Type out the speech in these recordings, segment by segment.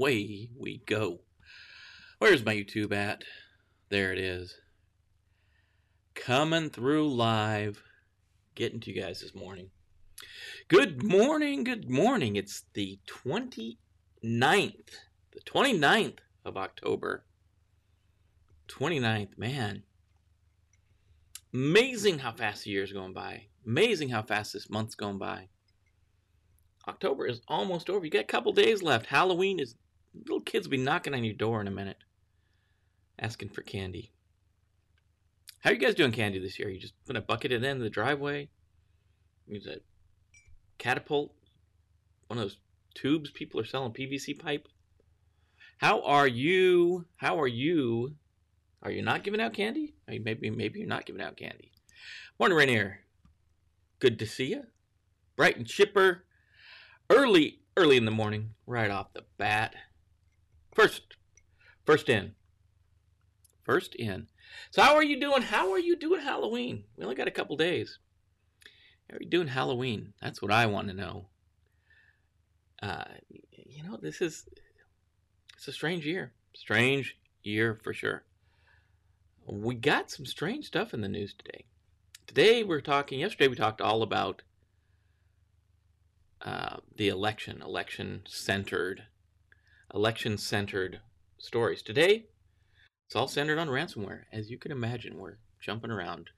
away we go. Where's my YouTube at? There it is. Coming through live. Getting to you guys this morning. Good morning, good morning. It's the 29th, the 29th of October. 29th, man. Amazing how fast the year's going by. Amazing how fast this month's going by. October is almost over. You got a couple days left. Halloween is little kids will be knocking on your door in a minute, asking for candy. How are you guys doing candy this year? You just gonna bucket it in the driveway? Use a catapult, one of those tubes people are selling PVC pipe. How are you? How are you? Are you not giving out candy? maybe maybe you're not giving out candy. Morning, Rainier. Good to see you. Bright and chipper. Early, early in the morning, right off the bat. First, first in. First in. So how are you doing? How are you doing Halloween? We only got a couple days. How are you doing Halloween? That's what I want to know. Uh, you know, this is it's a strange year. Strange year for sure. We got some strange stuff in the news today. Today we're talking. Yesterday we talked all about uh, the election, election centered, election centered stories. Today it's all centered on ransomware. As you can imagine, we're jumping around.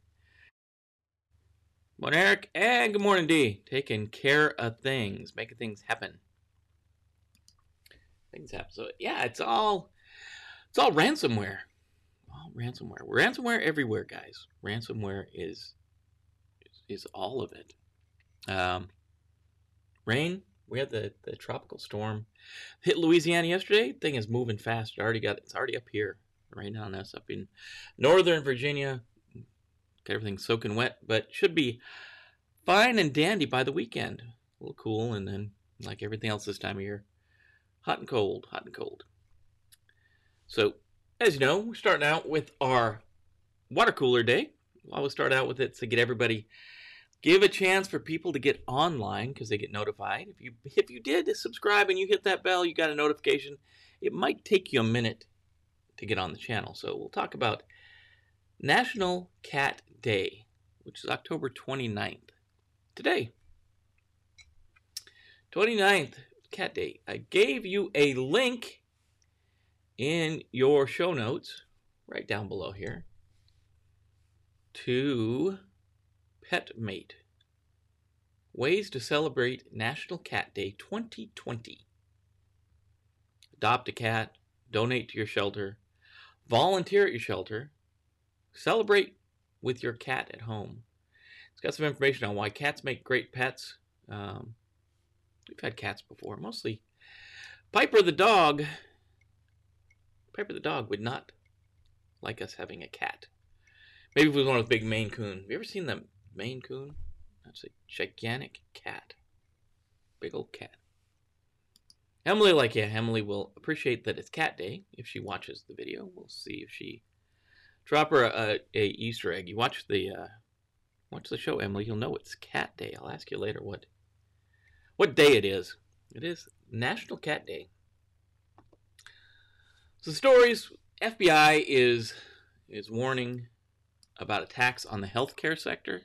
Morning, Eric. And good morning, D. Taking care of things, making things happen. Things happen. So yeah, it's all it's all ransomware. All ransomware. Ransomware everywhere, guys. Ransomware is is, is all of it. Um, rain. We had the, the tropical storm hit Louisiana yesterday. Thing is moving fast. It already got it's already up here right now. That's up in Northern Virginia. Got everything soaking wet, but should be fine and dandy by the weekend. A little cool, and then, like everything else this time of year, hot and cold, hot and cold. So, as you know, we're starting out with our water cooler day. We'll always start out with it to get everybody give a chance for people to get online because they get notified. If you if you did subscribe and you hit that bell, you got a notification. It might take you a minute to get on the channel. So we'll talk about National Cat Day, which is October 29th. Today. 29th, Cat Day. I gave you a link in your show notes, right down below here, to PetMate. Ways to celebrate National Cat Day 2020. Adopt a cat, donate to your shelter, volunteer at your shelter, celebrate with your cat at home. It's got some information on why cats make great pets. Um, we've had cats before, mostly. Piper the dog. Piper the dog would not like us having a cat. Maybe if it was one of those big Maine Coon. Have you ever seen the Maine Coon? That's a gigantic cat. Big old cat. Emily, like, yeah, Emily will appreciate that it's cat day if she watches the video. We'll see if she drop her a, a Easter egg. You watch the uh, watch the show, Emily. You'll know it's cat day. I'll ask you later what what day it is. It is National Cat Day. So stories. FBI is is warning about attacks on the healthcare sector.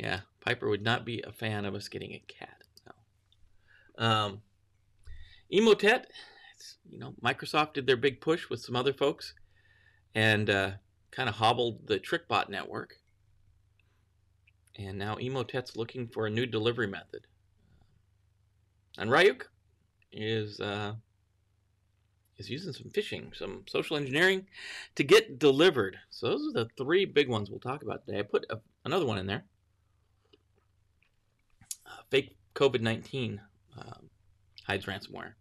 Yeah, Piper would not be a fan of us getting a cat. Um, Emotet, you know, Microsoft did their big push with some other folks and uh, kind of hobbled the TrickBot network. And now Emotet's looking for a new delivery method. And Ryuk is uh, is using some phishing, some social engineering to get delivered. So those are the three big ones we'll talk about today. I put a, another one in there. Fake COVID nineteen um, hides ransomware.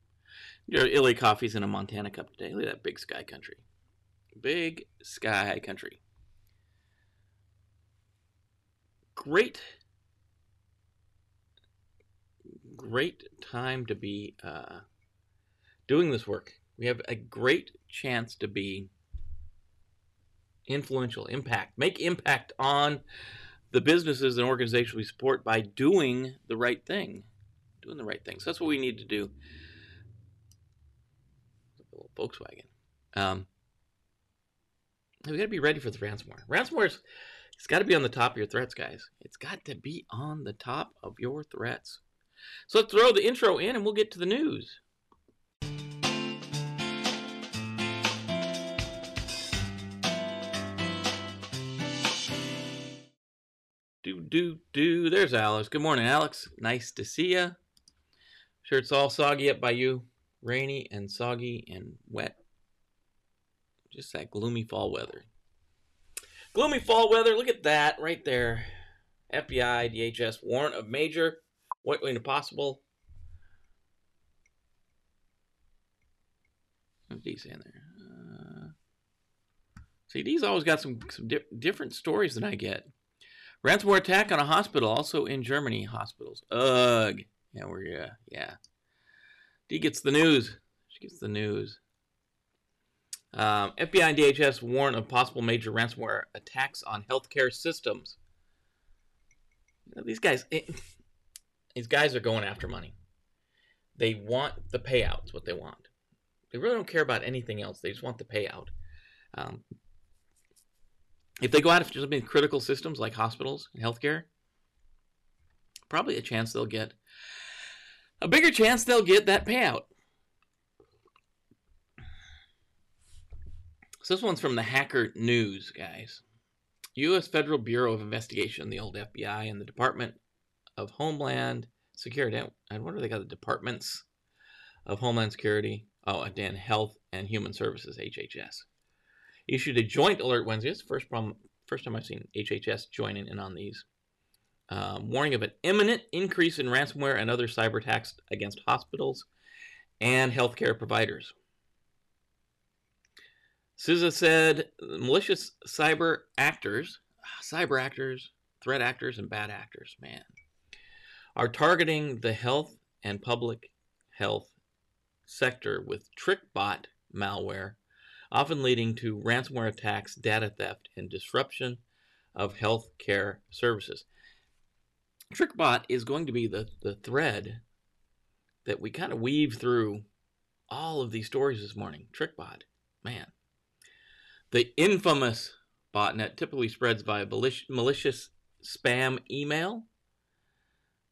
Your Illy Coffee's in a Montana cup today. Look at that big sky country. Big sky country. Great, great time to be uh, doing this work. We have a great chance to be influential, impact, make impact on the businesses and organizations we support by doing the right thing doing the right things. That's what we need to do. Volkswagen. Um, we got to be ready for the ransomware. Ransomware's it's got to be on the top of your threats, guys. It's got to be on the top of your threats. So let's throw the intro in and we'll get to the news. Do, do, do. There's Alex. Good morning, Alex. Nice to see you. Sure, it's all soggy up by you. Rainy and soggy and wet. Just that gloomy fall weather. Gloomy fall weather. Look at that right there. FBI, DHS warrant of major. What way possible? What's he saying there? Uh, see, these always got some, some di different stories than I get. Ransomware attack on a hospital, also in Germany. Hospitals. Ugh. Yeah, we're yeah, yeah. D gets the news. She gets the news. Um, FBI and DHS warn of possible major ransomware attacks on healthcare systems. You know, these guys, it, eh, these guys are going after money. They want the payouts. What they want. They really don't care about anything else. They just want the payout. Um, if they go out after something critical systems like hospitals and healthcare, probably a chance they'll get a bigger chance they'll get that payout. So this one's from the Hacker News, guys. U.S. Federal Bureau of Investigation, the old FBI, and the Department of Homeland Security. I wonder they got the departments of Homeland Security. Oh, and Health and Human Services, HHS issued a joint alert Wednesday. It's the first, problem, first time I've seen HHS joining in on these. Um, warning of an imminent increase in ransomware and other cyber attacks against hospitals and healthcare providers. CISA said malicious cyber actors, cyber actors, threat actors, and bad actors, man, are targeting the health and public health sector with TrickBot malware often leading to ransomware attacks, data theft, and disruption of healthcare services. TrickBot is going to be the, the thread that we kind of weave through all of these stories this morning. TrickBot, man. The infamous botnet typically spreads via malicious spam email,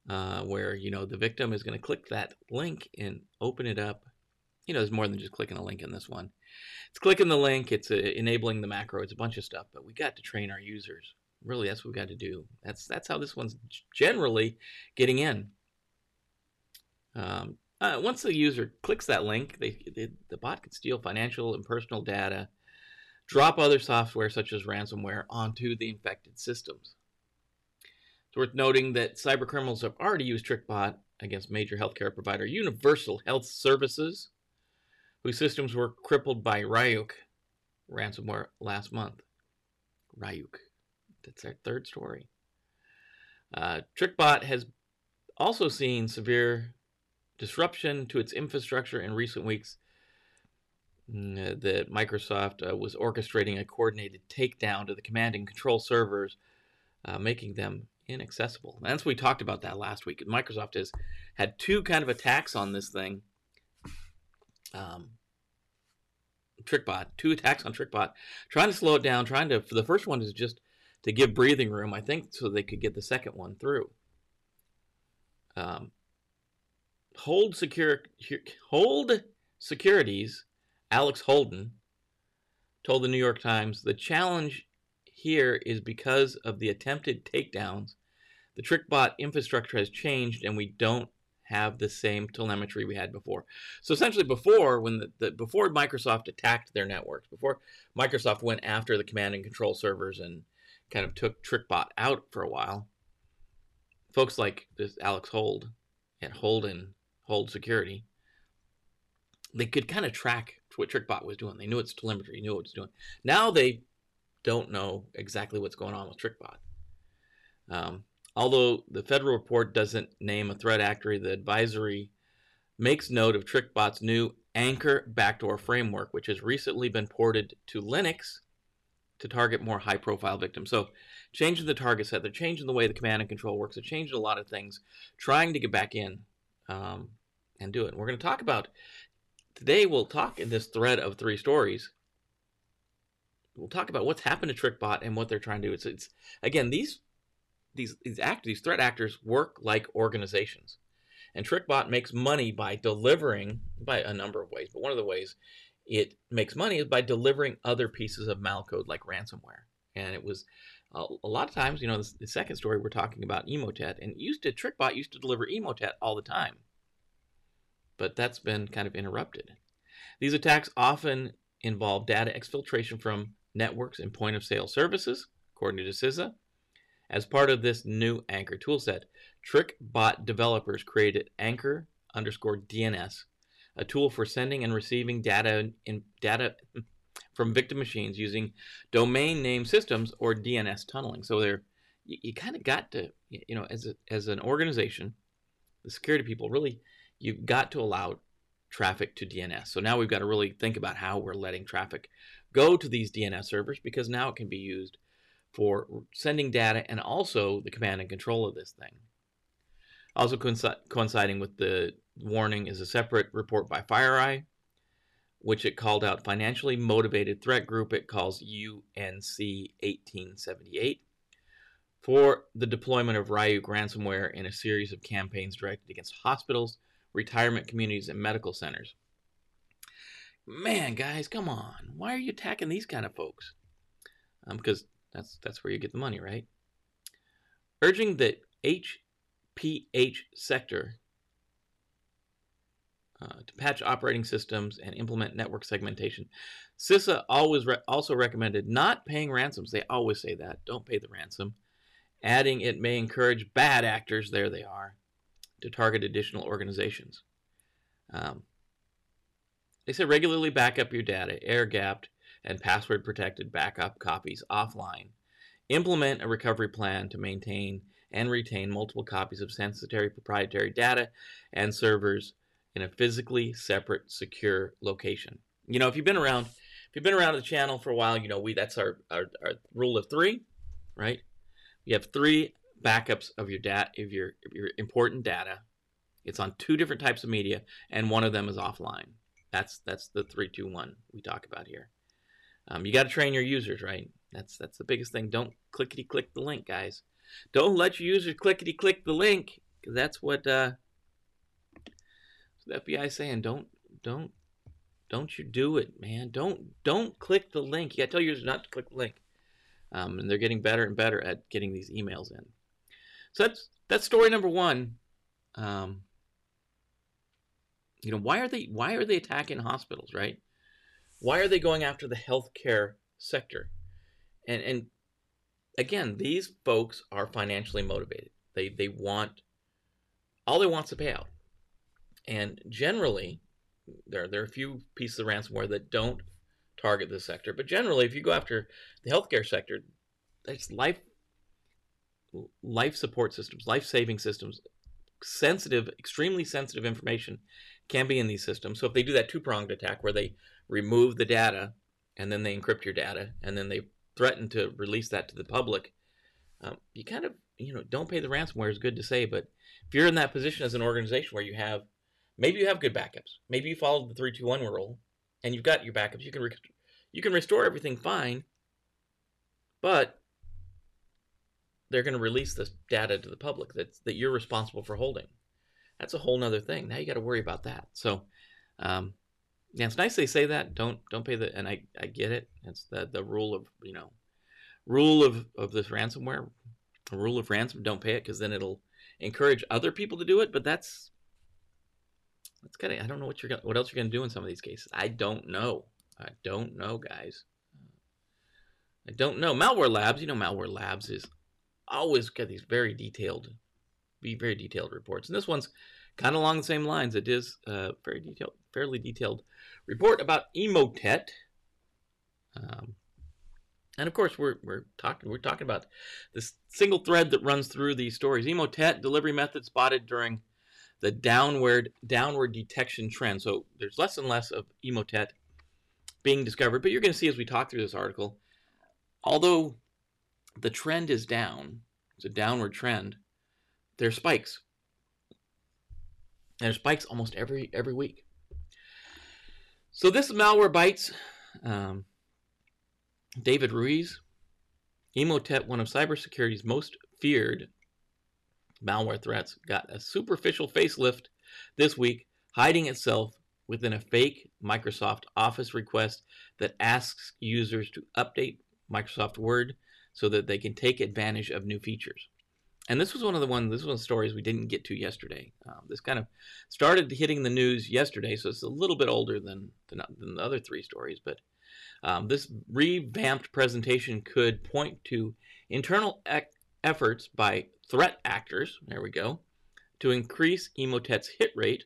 uh, where you know the victim is going to click that link and open it up. You know, there's more than just clicking a link in this one it's clicking the link, it's uh, enabling the macro, it's a bunch of stuff, but we got to train our users. Really, that's what we got to do. That's that's how this one's generally getting in. Um, uh, once the user clicks that link, they, they, the bot can steal financial and personal data, drop other software such as ransomware onto the infected systems. It's worth noting that cybercriminals have already used TrickBot against major healthcare provider Universal Health Services whose systems were crippled by Ryuk ransomware last month. Ryuk. That's our third story. Uh, TrickBot has also seen severe disruption to its infrastructure in recent weeks. Mm, uh, that Microsoft uh, was orchestrating a coordinated takedown to the command and control servers, uh, making them inaccessible. And that's we talked about that last week. Microsoft has had two kind of attacks on this thing. Um, TrickBot, two attacks on TrickBot, trying to slow it down, trying to. For the first one is just to give breathing room, I think, so they could get the second one through. Um, hold secure, Hold Security's. Alex Holden told the New York Times the challenge here is because of the attempted takedowns. The TrickBot infrastructure has changed, and we don't have the same telemetry we had before. So essentially, before when the, the, before Microsoft attacked their networks, before Microsoft went after the command and control servers and kind of took TrickBot out for a while, folks like this Alex Hold and Holden Hold Security, they could kind of track what TrickBot was doing. They knew its telemetry, knew what it was doing. Now they don't know exactly what's going on with TrickBot. Um, Although the federal report doesn't name a threat actor, the advisory makes note of TrickBot's new Anchor backdoor framework, which has recently been ported to Linux to target more high profile victims. So, changing the target set, they're changing the way the command and control works, they're changing a lot of things, trying to get back in um, and do it. we're going to talk about today. We'll talk in this thread of three stories. We'll talk about what's happened to TrickBot and what they're trying to do. It's, it's again these these these act these threat actors work like organizations, and TrickBot makes money by delivering by a number of ways. But one of the ways it makes money is by delivering other pieces of malcode like ransomware. And it was uh, a lot of times, you know, the, the second story we're talking about Emotet, and used to TrickBot used to deliver Emotet all the time, but that's been kind of interrupted. These attacks often involve data exfiltration from networks and point of sale services, according to CISA. As part of this new Anchor toolset, TrickBot developers created Anchor underscore DNS, a tool for sending and receiving data in data from victim machines using domain name systems or DNS tunneling. So there, you, you kind of got to, you know, as a, as an organization, the security people really, you've got to allow traffic to DNS. So now we've got to really think about how we're letting traffic go to these DNS servers because now it can be used for sending data and also the command and control of this thing. Also coinciding with the warning is a separate report by FireEye which it called out financially motivated threat group it calls UNC 1878 for the deployment of Ryuk ransomware in a series of campaigns directed against hospitals, retirement communities, and medical centers. Man, guys, come on! Why are you attacking these kind of folks? Um, because that's that's where you get the money, right? Urging the HPH sector uh, to patch operating systems and implement network segmentation. CISA always re- also recommended not paying ransoms. They always say that. Don't pay the ransom. Adding it may encourage bad actors, there they are, to target additional organizations. Um, they say regularly back up your data, air gapped and password protected backup copies offline. Implement a recovery plan to maintain and retain multiple copies of sensitive proprietary data and servers in a physically separate, secure location. You know, if you've been around, if you've been around the channel for a while, you know we that's our, our, our rule of three, right? You have three backups of your data, of your of your important data. It's on two different types of media, and one of them is offline. That's that's the three, two, one we talk about here. Um, you got to train your users, right? That's that's the biggest thing. Don't clickety click the link, guys. Don't let your users clickety click the link because that's what uh, the FBI saying don't don't don't you do it, man. Don't don't click the link. You gotta tell your users not to click the link. Um, and they're getting better and better at getting these emails in. So that's that's story number one. Um, you know why are they why are they attacking hospitals, right? Why are they going after the healthcare sector? And and again, these folks are financially motivated. They they want all they want is a payout. And generally, there, there are a few pieces of ransomware that don't target this sector. But generally, if you go after the healthcare sector, it's life life support systems, life saving systems, sensitive, extremely sensitive information can be in these systems. So if they do that two pronged attack where they remove the data and then they encrypt your data and then they threaten to release that to the public, um, you kind of you know don't pay the ransomware is good to say, but if you're in that position as an organization where you have Maybe you have good backups. Maybe you followed the three two one rule, and you've got your backups. You can re- you can restore everything fine, but they're going to release this data to the public that that you're responsible for holding. That's a whole nother thing. Now you got to worry about that. So, um, yeah, it's nice they say that. Don't don't pay the and I I get it. It's the the rule of you know rule of of this ransomware rule of ransom. Don't pay it because then it'll encourage other people to do it. But that's that's kind of I don't know what you're what else you're gonna do in some of these cases. I don't know. I don't know, guys. I don't know. Malware Labs, you know, Malware Labs is always got these very detailed, be very detailed reports, and this one's kind of along the same lines. It is a very detailed, fairly detailed report about Emotet. Um, and of course, we're we're talking we're talking about this single thread that runs through these stories. Emotet delivery method spotted during the downward downward detection trend. So there's less and less of Emotet being discovered, but you're going to see as we talk through this article, although the trend is down, it's a downward trend, there are spikes. it spikes almost every every week. So this malware Malwarebytes. Um, David Ruiz, Emotet, one of cybersecurity's most feared malware threats, got a superficial facelift this week, hiding itself within a fake Microsoft Office request that asks users to update Microsoft Word so that they can take advantage of new features. And this was one of the one. This was one of the stories we didn't get to yesterday. Um, this kind of started hitting the news yesterday, so it's a little bit older than than, than the other three stories. But um, this revamped presentation could point to internal ec- efforts by threat actors. There we go, to increase Emotet's hit rate,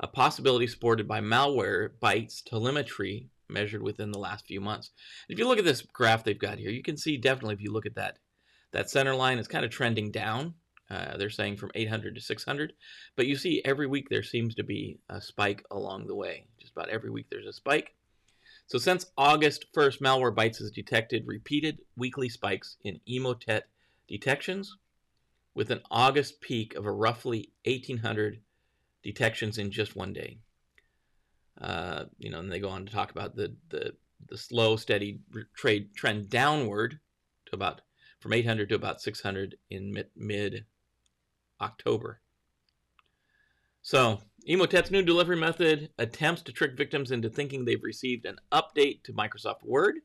a possibility supported by malware bytes telemetry measured within the last few months. If you look at this graph they've got here, you can see definitely if you look at that that center line is kind of trending down. Uh, they're saying from 800 to 600, but you see every week there seems to be a spike along the way. Just about every week there's a spike. So since August 1st, Malwarebytes has detected repeated weekly spikes in Emotet detections, with an August peak of a roughly 1,800 detections in just one day. Uh, you know, and they go on to talk about the the, the slow, steady trade trend downward to about from 800 to about 600 in mid, October. So, Emotet's new delivery method attempts to trick victims into thinking they've received an update to Microsoft Word.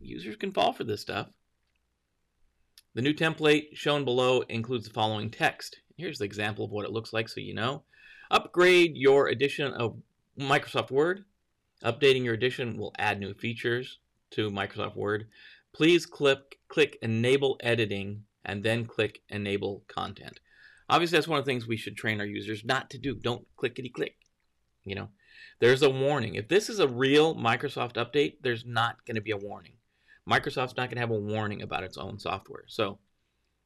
Users can fall for this stuff. The new template shown below includes the following text. Here's the example of what it looks like so you know. Upgrade your edition of Microsoft Word. Updating your edition will add new features to Microsoft Word. Please click, click Enable Editing and then click Enable Content. Obviously, that's one of the things we should train our users not to do. Don't clickety click. You know, there's a warning. If this is a real Microsoft update, there's not going to be a warning. Microsoft's not going to have a warning about its own software. So,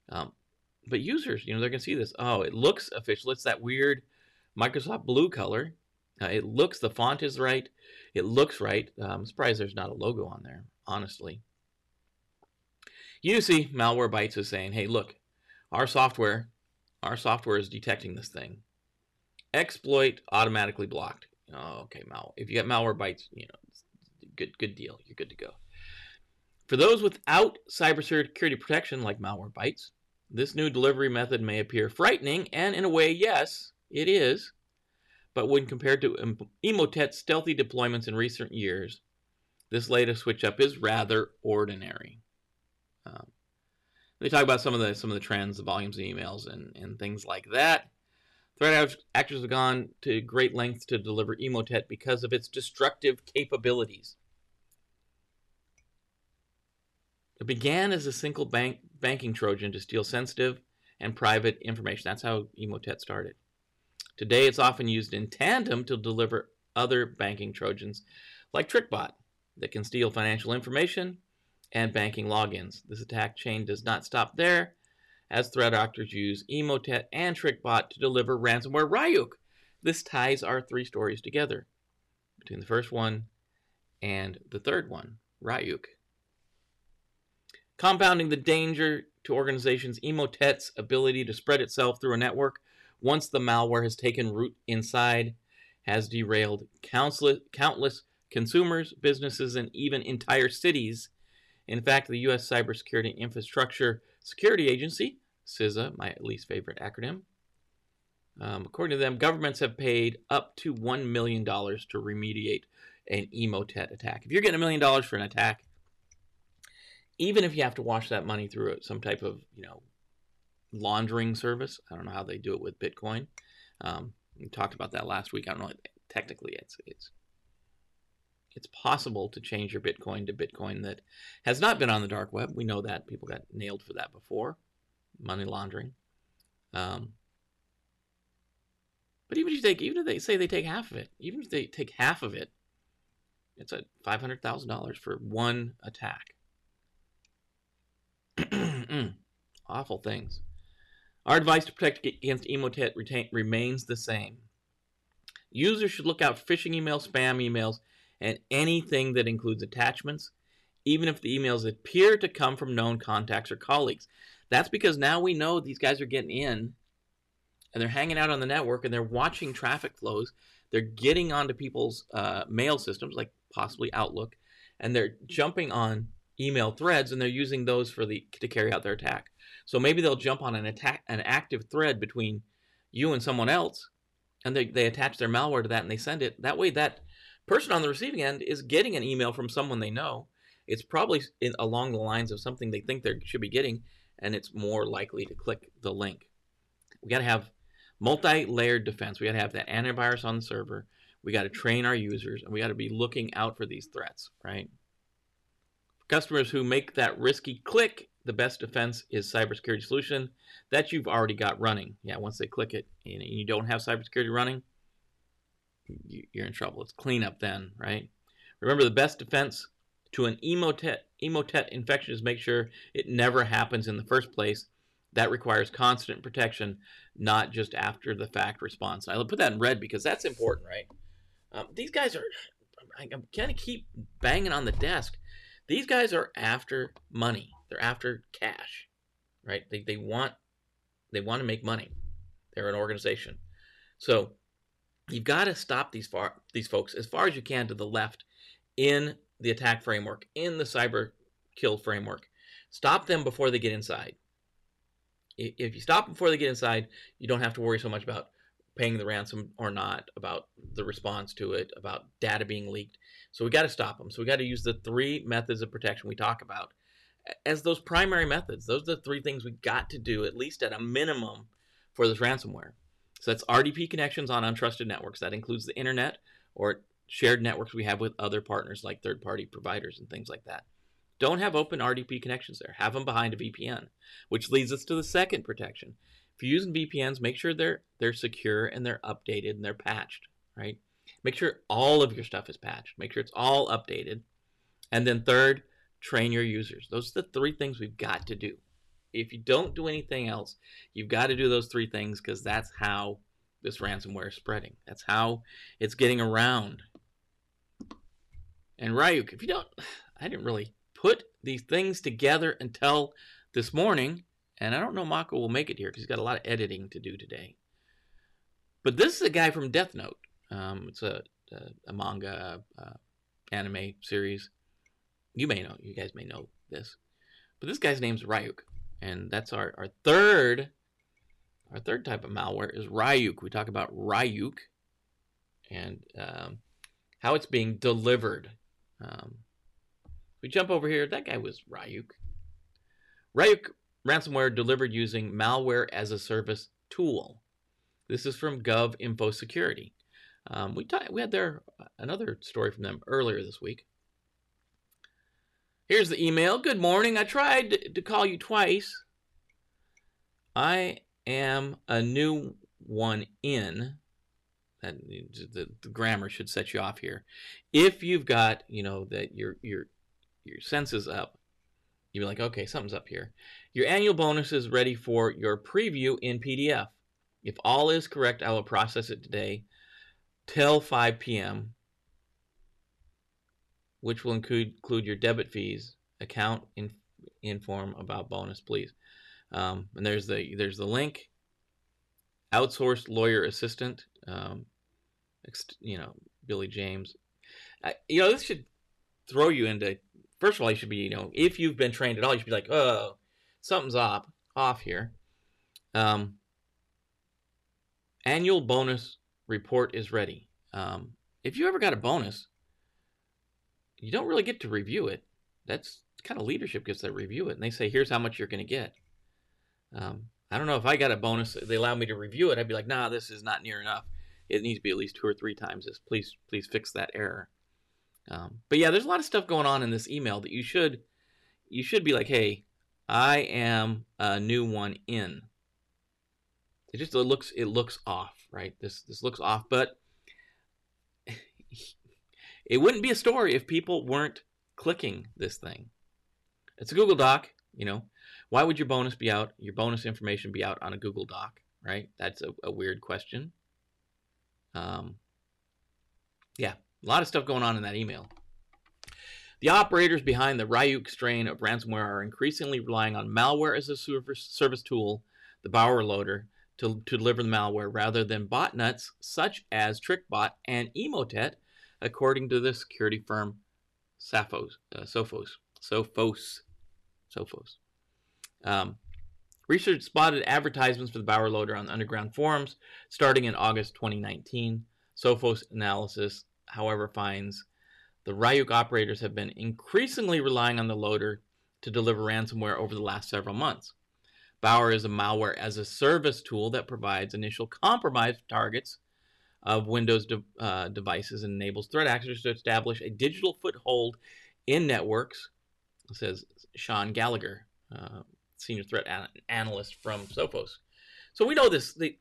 um, but users, you know, they're going to see this. Oh, it looks official. It's that weird Microsoft blue color. Uh, it looks, the font is right. It looks right. Uh, I'm surprised there's not a logo on there, honestly. You see, Malwarebytes is saying, hey, look, our software, our software is detecting this thing. Exploit automatically blocked. Oh, okay, mal. If you get Malwarebytes, you know, good, good deal. You're good to go. For those without cybersecurity protection, like Malwarebytes, this new delivery method may appear frightening, and in a way, yes, it is. But when compared to Emotet's stealthy deployments in recent years, this latest switch up is rather ordinary. Um, they talk about some of the some of the trends, the volumes of emails, and and things like that. Threat actors have gone to great lengths to deliver Emotet because of its destructive capabilities. It began as a single bank banking Trojan to steal sensitive and private information. That's how Emotet started. Today, it's often used in tandem to deliver other banking Trojans, like TrickBot, that can steal financial information and banking logins. This attack chain does not stop there, as threat actors use Emotet and TrickBot to deliver ransomware Ryuk. This ties our three stories together between the first one and the third one, Ryuk. Compounding the danger to organizations, Emotet's ability to spread itself through a network once the malware has taken root inside has derailed countless, countless consumers, businesses, and even entire cities in fact, the U.S. Cybersecurity Infrastructure Security Agency, CISA, my least favorite acronym, um, according to them, governments have paid up to $1 million to remediate an Emotet attack. If you're getting a million dollars for an attack, even if you have to wash that money through some type of, you know, laundering service, I don't know how they do it with Bitcoin. Um, we talked about that last week. I don't know. Technically, it's it's it's possible to change your Bitcoin to Bitcoin that has not been on the dark web. We know that people got nailed for that before, money laundering. Um, but even if you take, even if they say they take half of it, even if they take half of it, it's at five hundred thousand dollars for one attack. Awful things. Our advice to protect against Emotet retain, remains the same. Users should look out for phishing emails, spam emails, and anything that includes attachments, even if the emails appear to come from known contacts or colleagues. That's because now we know these guys are getting in and they're hanging out on the network and they're watching traffic flows. They're getting onto people's uh, mail systems, like possibly Outlook, and they're jumping on email threads and they're using those for the to carry out their attack. So maybe they'll jump on an attack an active thread between you and someone else, and they, they attach their malware to that and they send it. That way, that person on the receiving end is getting an email from someone they know. It's probably in, along the lines of something they think they should be getting, and it's more likely to click the link. We got to have multi-layered defense. We got to have that antivirus on the server. We got to train our users, and we got to be looking out for these threats, right? Customers who make that risky click, the best defense is cybersecurity solution that you've already got running. Yeah, once they click it and you don't have cybersecurity running, you're in trouble. It's cleanup then, right? Remember, the best defense to an emotet, emotet infection is make sure it never happens in the first place. That requires constant protection, not just after the fact response. I'll put that in red because that's important, right? Um, these guys are, I'm kind of keep banging on the desk. These guys are after money. They're after cash, right? They, they want they want to make money. They're an organization. So you've got to stop these far these folks as far as you can to the left in the attack framework, in the cyber kill framework. Stop them before they get inside. If you stop before they get inside, you don't have to worry so much about paying the ransom or not, about the response to it, about data being leaked. So we got to stop them. So we got to use the three methods of protection we talk about as those primary methods. Those are the three things we got to do, at least at a minimum, for this ransomware. So that's RDP connections on untrusted networks. That includes the internet or shared networks we have with other partners like third party providers and things like that. Don't have open RDP connections there. Have them behind a VPN, which leads us to the second protection. If you're using VPNs, make sure they're they're secure and they're updated and they're patched, right? Make sure all of your stuff is patched. Make sure it's all updated. And then third, train your users. Those are the three things we've got to do. If you don't do anything else, you've got to do those three things because that's how this ransomware is spreading. That's how it's getting around. And Ryuk, if you don't, I didn't really put these things together until this morning, and I don't know Mako will make it here because he's got a lot of editing to do today. But this is a guy from Death Note. Um, it's a, a, a manga uh, anime series you may know, you guys may know this, but this guy's name's Ryuk, and that's our our third our third type of malware is Ryuk. We talk about Ryuk and um, how it's being delivered. Um, we jump over here. That guy was Ryuk. Ryuk ransomware delivered using malware as a service tool. This is from GovInfoSecurity. Um, we, we had there another story from them earlier this week. Here's the email. Good morning. I tried to call you twice. I am a new one in. That the, the grammar should set you off here. If you've got, you know, that your your your senses up, you'd be like, okay, something's up here. Your annual bonus is ready for your preview in PDF. If all is correct, I will process it today till 5 p.m which will include, include your debit fees, account in, inform about bonus, please. Um, and there's the there's the link. Outsourced lawyer assistant, um, you know Billy James. I, you know this should throw you into. First of all, you should be you know if you've been trained at all, you should be like, oh, something's off off here. Um, annual bonus report is ready. Um, if you ever got a bonus, you don't really get to review it. That's kind of leadership gets to review it, and they say, "Here's how much you're going to get." Um, I don't know if I got a bonus. They allow me to review it. I'd be like, "Nah, this is not near enough. It needs to be at least two or three times this. Please, please fix that error." Um, but yeah, there's a lot of stuff going on in this email that you should you should be like, "Hey, I am a new one in." It just it looks it looks off, right? This this looks off, but it wouldn't be a story if people weren't clicking this thing. It's a Google Doc, you know. Why would your bonus be out, your bonus information be out on a Google Doc, right? That's a, a weird question. Um, yeah, a lot of stuff going on in that email. The operators behind the Ryuk strain of ransomware are increasingly relying on malware as a service, service tool, the Buer loader, to, to deliver the malware rather than botnets such as TrickBot and Emotet, according to the security firm Sophos. Uh, Sophos. Sophos. Sophos. Um, research spotted advertisements for the Buer loader on underground forums starting in August 2019. Sophos analysis, however, finds the Ryuk operators have been increasingly relying on the loader to deliver ransomware over the last several months. Buer is a malware as a service tool that provides initial compromise targets of Windows de- uh, devices and enables threat actors to establish a digital foothold in networks, says Sean Gallagher, uh, senior threat an- analyst from Sophos. So we know this. The,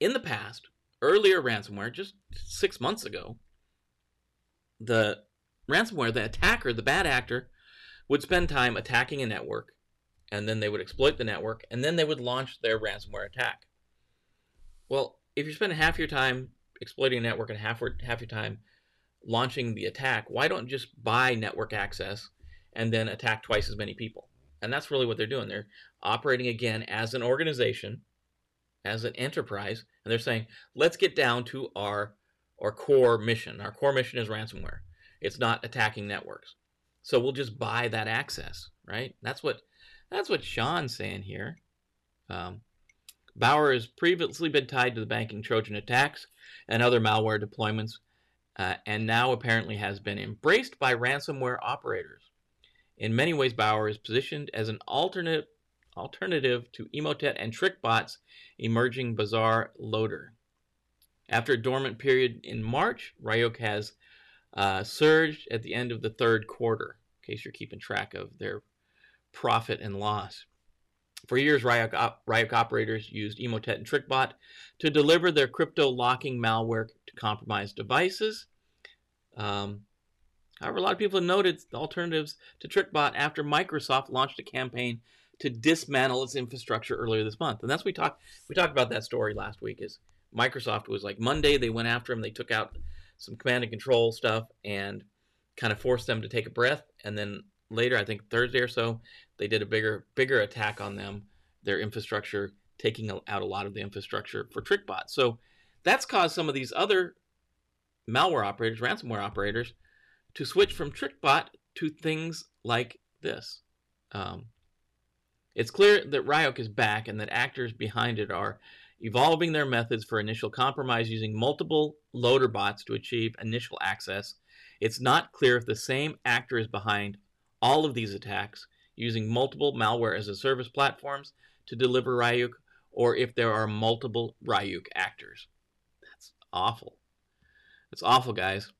in the past, earlier ransomware, just six months ago, the ransomware, the attacker, the bad actor, would spend time attacking a network, and then they would exploit the network, and then they would launch their ransomware attack. Well, if you're spending half your time exploiting a network and half half your time launching the attack, why don't just buy network access and then attack twice as many people? And that's really what they're doing. They're operating again as an organization, as an enterprise, and they're saying, let's get down to our our core mission. Our core mission is ransomware. It's not attacking networks. So we'll just buy that access, right? That's what that's what Sean's saying here. Um, Buer has previously been tied to the banking Trojan attacks and other malware deployments, uh, and now apparently has been embraced by ransomware operators. In many ways, Buer is positioned as an alternate alternative to Emotet and TrickBot's emerging Bazar loader. After a dormant period in March, Ryuk has uh, surged at the end of the third quarter, in case you're keeping track of their profit and loss. For years, Ryuk, op- operators used Emotet and TrickBot to deliver their crypto locking malware to compromised devices. Um, however, a lot of people have noted the alternatives to TrickBot after Microsoft launched a campaign to dismantle its infrastructure earlier this month. And that's we talked we talked about that story last week. Is Microsoft was like Monday they went after them, they took out some command and control stuff and kind of forced them to take a breath, and then later, I think Thursday or so, they did a bigger bigger attack on them, their infrastructure, taking out a lot of the infrastructure for TrickBot. So that's caused some of these other malware operators, ransomware operators, to switch from TrickBot to things like this. Um, it's clear that Ryuk is back and that actors behind it are evolving their methods for initial compromise using multiple loader bots to achieve initial access. It's not clear if the same actor is behind all of these attacks using multiple malware as a service platforms to deliver Ryuk or if there are multiple Ryuk actors. That's awful. It's awful, guys.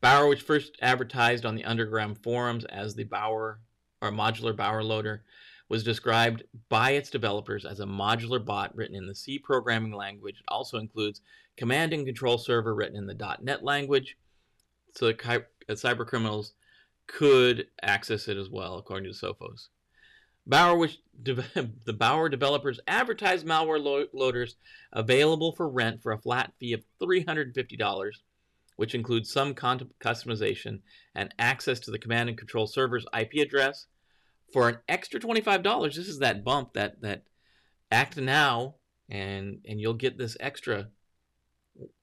Buer, which first advertised on the underground forums as the Buer or modular Buer loader, was described by its developers as a modular bot written in the C programming language. It also includes command and control server written in the .NET language, so that uh, cyber criminals could access it as well, according to Sophos. Buer, which de- the Buer developers advertised malware lo- loaders available for rent for a flat fee of $350, which includes some con- customization and access to the command and control server's IP address. For an extra $25, this is that bump that that act now and and you'll get this extra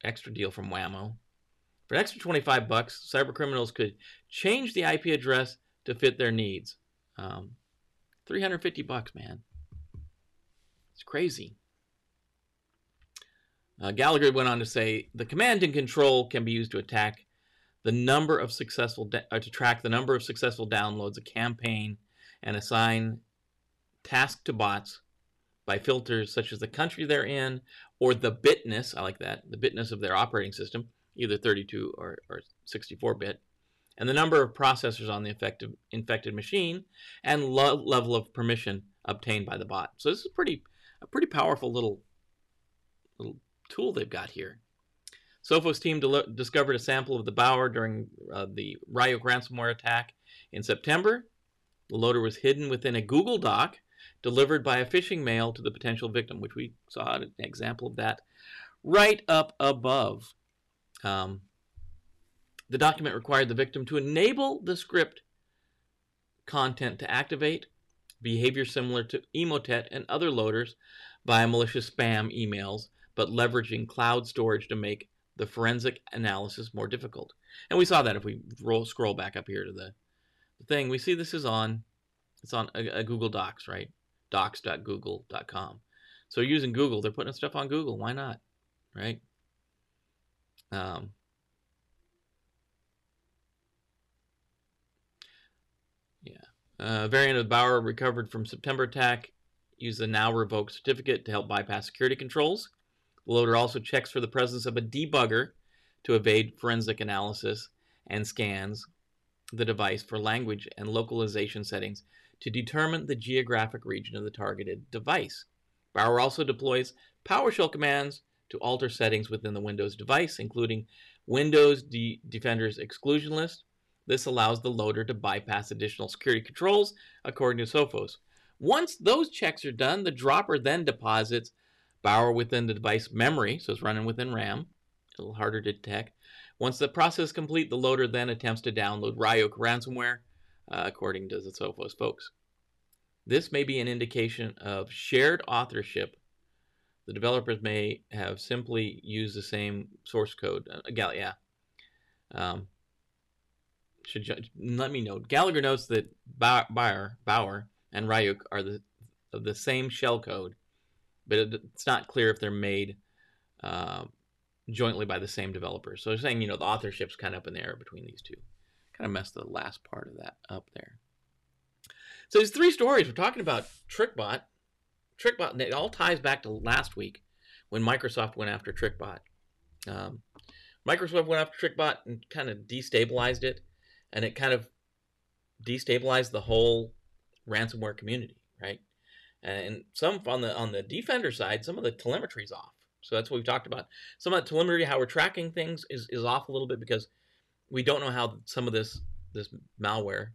extra deal from Whammo. For an extra 25 bucks, cyber criminals could change the IP address to fit their needs. Um, 350 bucks, man. It's crazy. Uh, Gallagher went on to say the command and control can be used to attack the number of successful da- uh, to track the number of successful downloads, a campaign, and assign tasks to bots by filters such as the country they're in or the bitness. I like that the bitness of their operating system, either 32 or, or 64 bit, and the number of processors on the affected, infected machine, and lo- level of permission obtained by the bot. So this is pretty a pretty powerful little little tool they've got here. Sophos team del- discovered a sample of the Buer during uh, the Ryuk ransomware attack in September. The loader was hidden within a Google Doc delivered by a phishing mail to the potential victim, which we saw an example of that right up above. Um, the document required the victim to enable the script content to activate behavior similar to Emotet and other loaders via malicious spam emails, but leveraging cloud storage to make the forensic analysis more difficult. And we saw that if we roll, scroll back up here to the, the thing, we see this is on, it's on a, a Google Docs, right? docs.google.com. So using Google, they're putting stuff on Google. Why not, right? Um, yeah. Uh, variant of Buer recovered from September attack. Use the now revoked certificate to help bypass security controls. The loader also checks for the presence of a debugger to evade forensic analysis and scans the device for language and localization settings to determine the geographic region of the targeted device. Buer also deploys PowerShell commands to alter settings within the Windows device, including Windows De- Defender's exclusion list. This allows the loader to bypass additional security controls, according to Sophos. Once those checks are done, the dropper then deposits Buer within the device memory, so it's running within RAM, a little harder to detect. Once the process is complete, the loader then attempts to download Ryuk ransomware, uh, according to the Sophos folks. This may be an indication of shared authorship. The developers may have simply used the same source code. Uh, yeah. Um, should let me know. Gallagher notes that Buer, Buer and Ryuk are the of the same shell code, but it, it's not clear if they're made uh, jointly by the same developer. So they're saying, you know, the authorship's kind of up in the air between these two. Kind of messed the last part of that up there. So these three stories we're talking about TrickBot. TrickBot, it all ties back to last week when Microsoft went after TrickBot. Um, Microsoft went after TrickBot and kind of destabilized it, and it kind of destabilized the whole ransomware community, right? And some on the on the defender side, some of the telemetry is off. So that's what we've talked about. Some of the telemetry, how we're tracking things, is, is off a little bit because we don't know how some of this this malware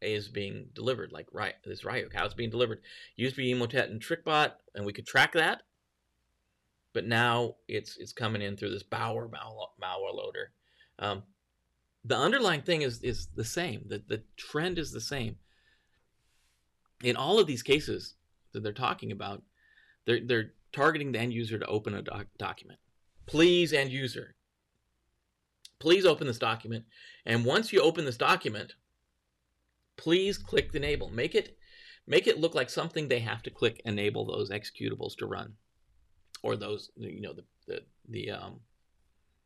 is being delivered, like right this Ryuk, how it's being delivered. Used to be Emotet and TrickBot, and we could track that, but now it's it's coming in through this Buer malware loader. Um, the underlying thing is is the same. The the trend is the same. In all of these cases that they're talking about, they're they're targeting the end user to open a doc- document. Please, end user, please open this document. And once you open this document, please click enable. Make it make it look like something they have to click enable those executables to run, or those you know the the the um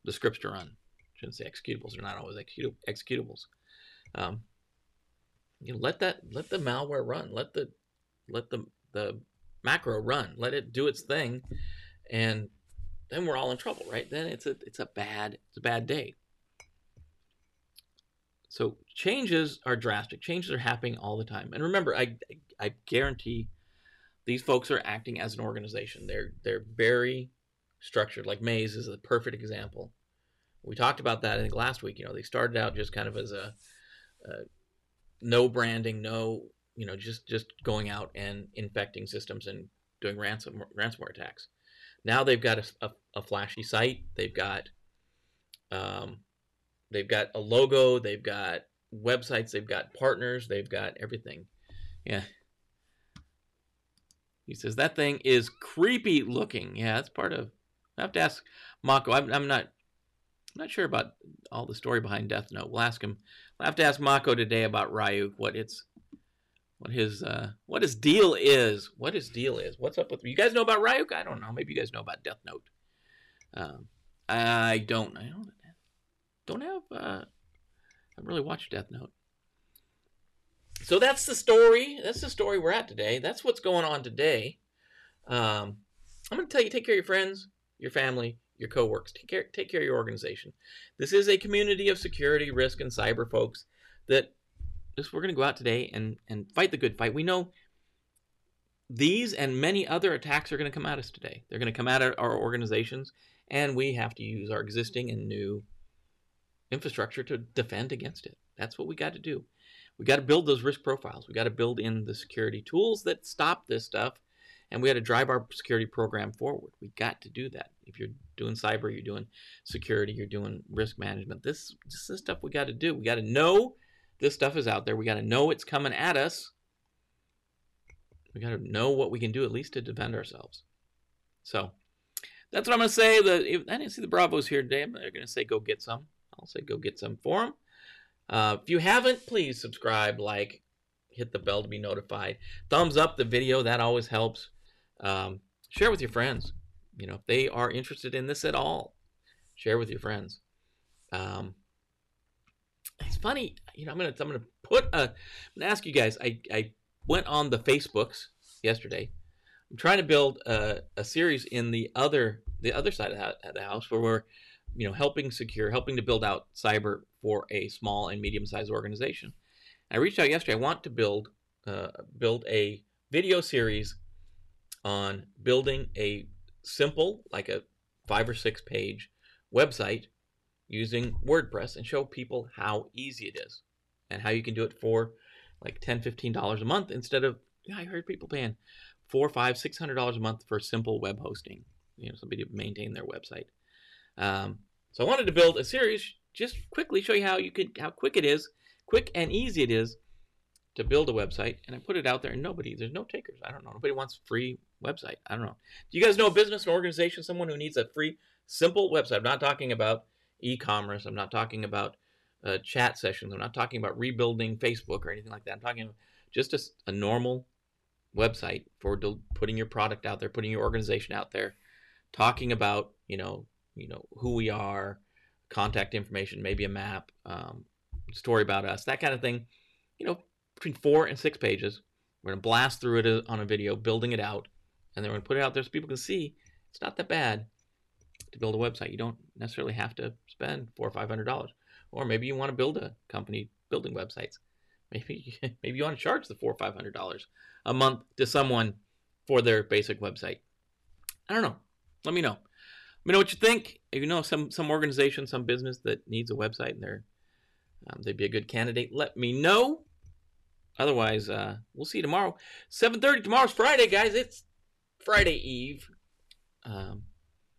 the scripts to run. Say executables; they're not always executables. Um, you know, let that let the malware run. Let the let the the macro run. Let it do its thing, and then we're all in trouble, right? Then it's a it's a bad it's a bad day. So changes are drastic. Changes are happening all the time. And remember, I I guarantee these folks are acting as an organization. They're they're very structured. Like Maze is a perfect example. We talked about that I think last week. You know, they started out just kind of as a, a no branding, no you know, just just going out and infecting systems and doing ransom ransomware attacks. Now they've got a, a, a flashy site. They've got um, They've got a logo, they've got websites, they've got partners, they've got everything. Yeah. He says that thing is creepy looking. Yeah, that's part of. I have to ask Mako. I'm, I'm not. I'm not sure about all the story behind Death Note. We'll ask him. We'll have to ask Mako today about Ryuk. What it's, what his, uh, what his deal is. What his deal is. What's up with you guys know about Ryuk? I don't know. Maybe you guys know about Death Note. Um, I don't. I don't don't have uh I really watched Death Note. So that's the story. That's the story we're at today. That's what's going on today. Um, I'm going to tell you: take care of your friends, your family, your coworkers. Take care. Take care of your organization. This is a community of security, risk, and cyber folks. That just we're going to go out today and and fight the good fight. We know these and many other attacks are going to come at us today. They're going to come at our organizations, and we have to use our existing and new infrastructure to defend against it. That's what we got to do. We got to build those risk profiles. We got to build in the security tools that stop this stuff, and we got to drive our security program forward. We got to do that. If you're doing cyber, you're doing security, you're doing risk management. This this is stuff we got to do. We got to know this stuff is out there. We got to know it's coming at us. We got to know what we can do at least to defend ourselves. So that's what I'm going to say. The if, I didn't see the Bravos here today. I'm going to say go get some. I'll say go get some for them. Uh, if you haven't, please subscribe, like, hit the bell to be notified. Thumbs up the video. That always helps. Um, share with your friends. You know, if they are interested in this at all, share with your friends. Um, it's funny, you know. I'm gonna I'm gonna put a. I'm gonna ask you guys. I I went on the Facebooks yesterday. I'm trying to build a, a series in the other the other side of the house where we're, you know, helping secure, helping to build out cyber for a small and medium sized organization. I reached out yesterday. I want to build uh, build a video series on building a simple, like a five or six page website using WordPress and show people how easy it is and how you can do it for like 10 $15 a month instead of, yeah, I heard people paying four, five, six hundred dollars a month for simple web hosting. You know, somebody to maintain their website. Um, so I wanted to build a series just quickly show you how you could how quick it is, quick and easy it is to build a website. And I put it out there, and nobody, there's no takers. I don't know. Nobody wants free website. I don't know. Do you guys know a business, an organization, someone who needs a free, simple website? I'm not talking about e-commerce. I'm not talking about uh, chat sessions. I'm not talking about rebuilding Facebook or anything like that. I'm talking just a, a normal website for putting your product out there, putting your organization out there, talking about you know you know who we are, contact information, maybe a map, um, story about us, that kind of thing. You know, between four and six pages. We're gonna blast through it uh, on a video, building it out, and then we're gonna put it out there so people can see it's not that bad to build a website. You don't necessarily have to spend four or five hundred dollars, or maybe you want to build a company building websites. Maybe maybe you want to charge the four or five hundred dollars a month to someone for their basic website. I don't know. Let me know. Let me know what you think. If you know some some organization, some business that needs a website and they're um, they'd be a good candidate, let me know. Otherwise, uh, we'll see you tomorrow. 7.30. Tomorrow's Friday, guys. It's Friday Eve. Um,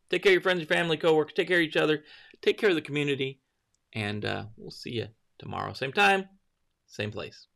take care of your friends, your family, coworkers. Take care of each other. Take care of the community. And uh, we'll see you tomorrow. Same time, same place.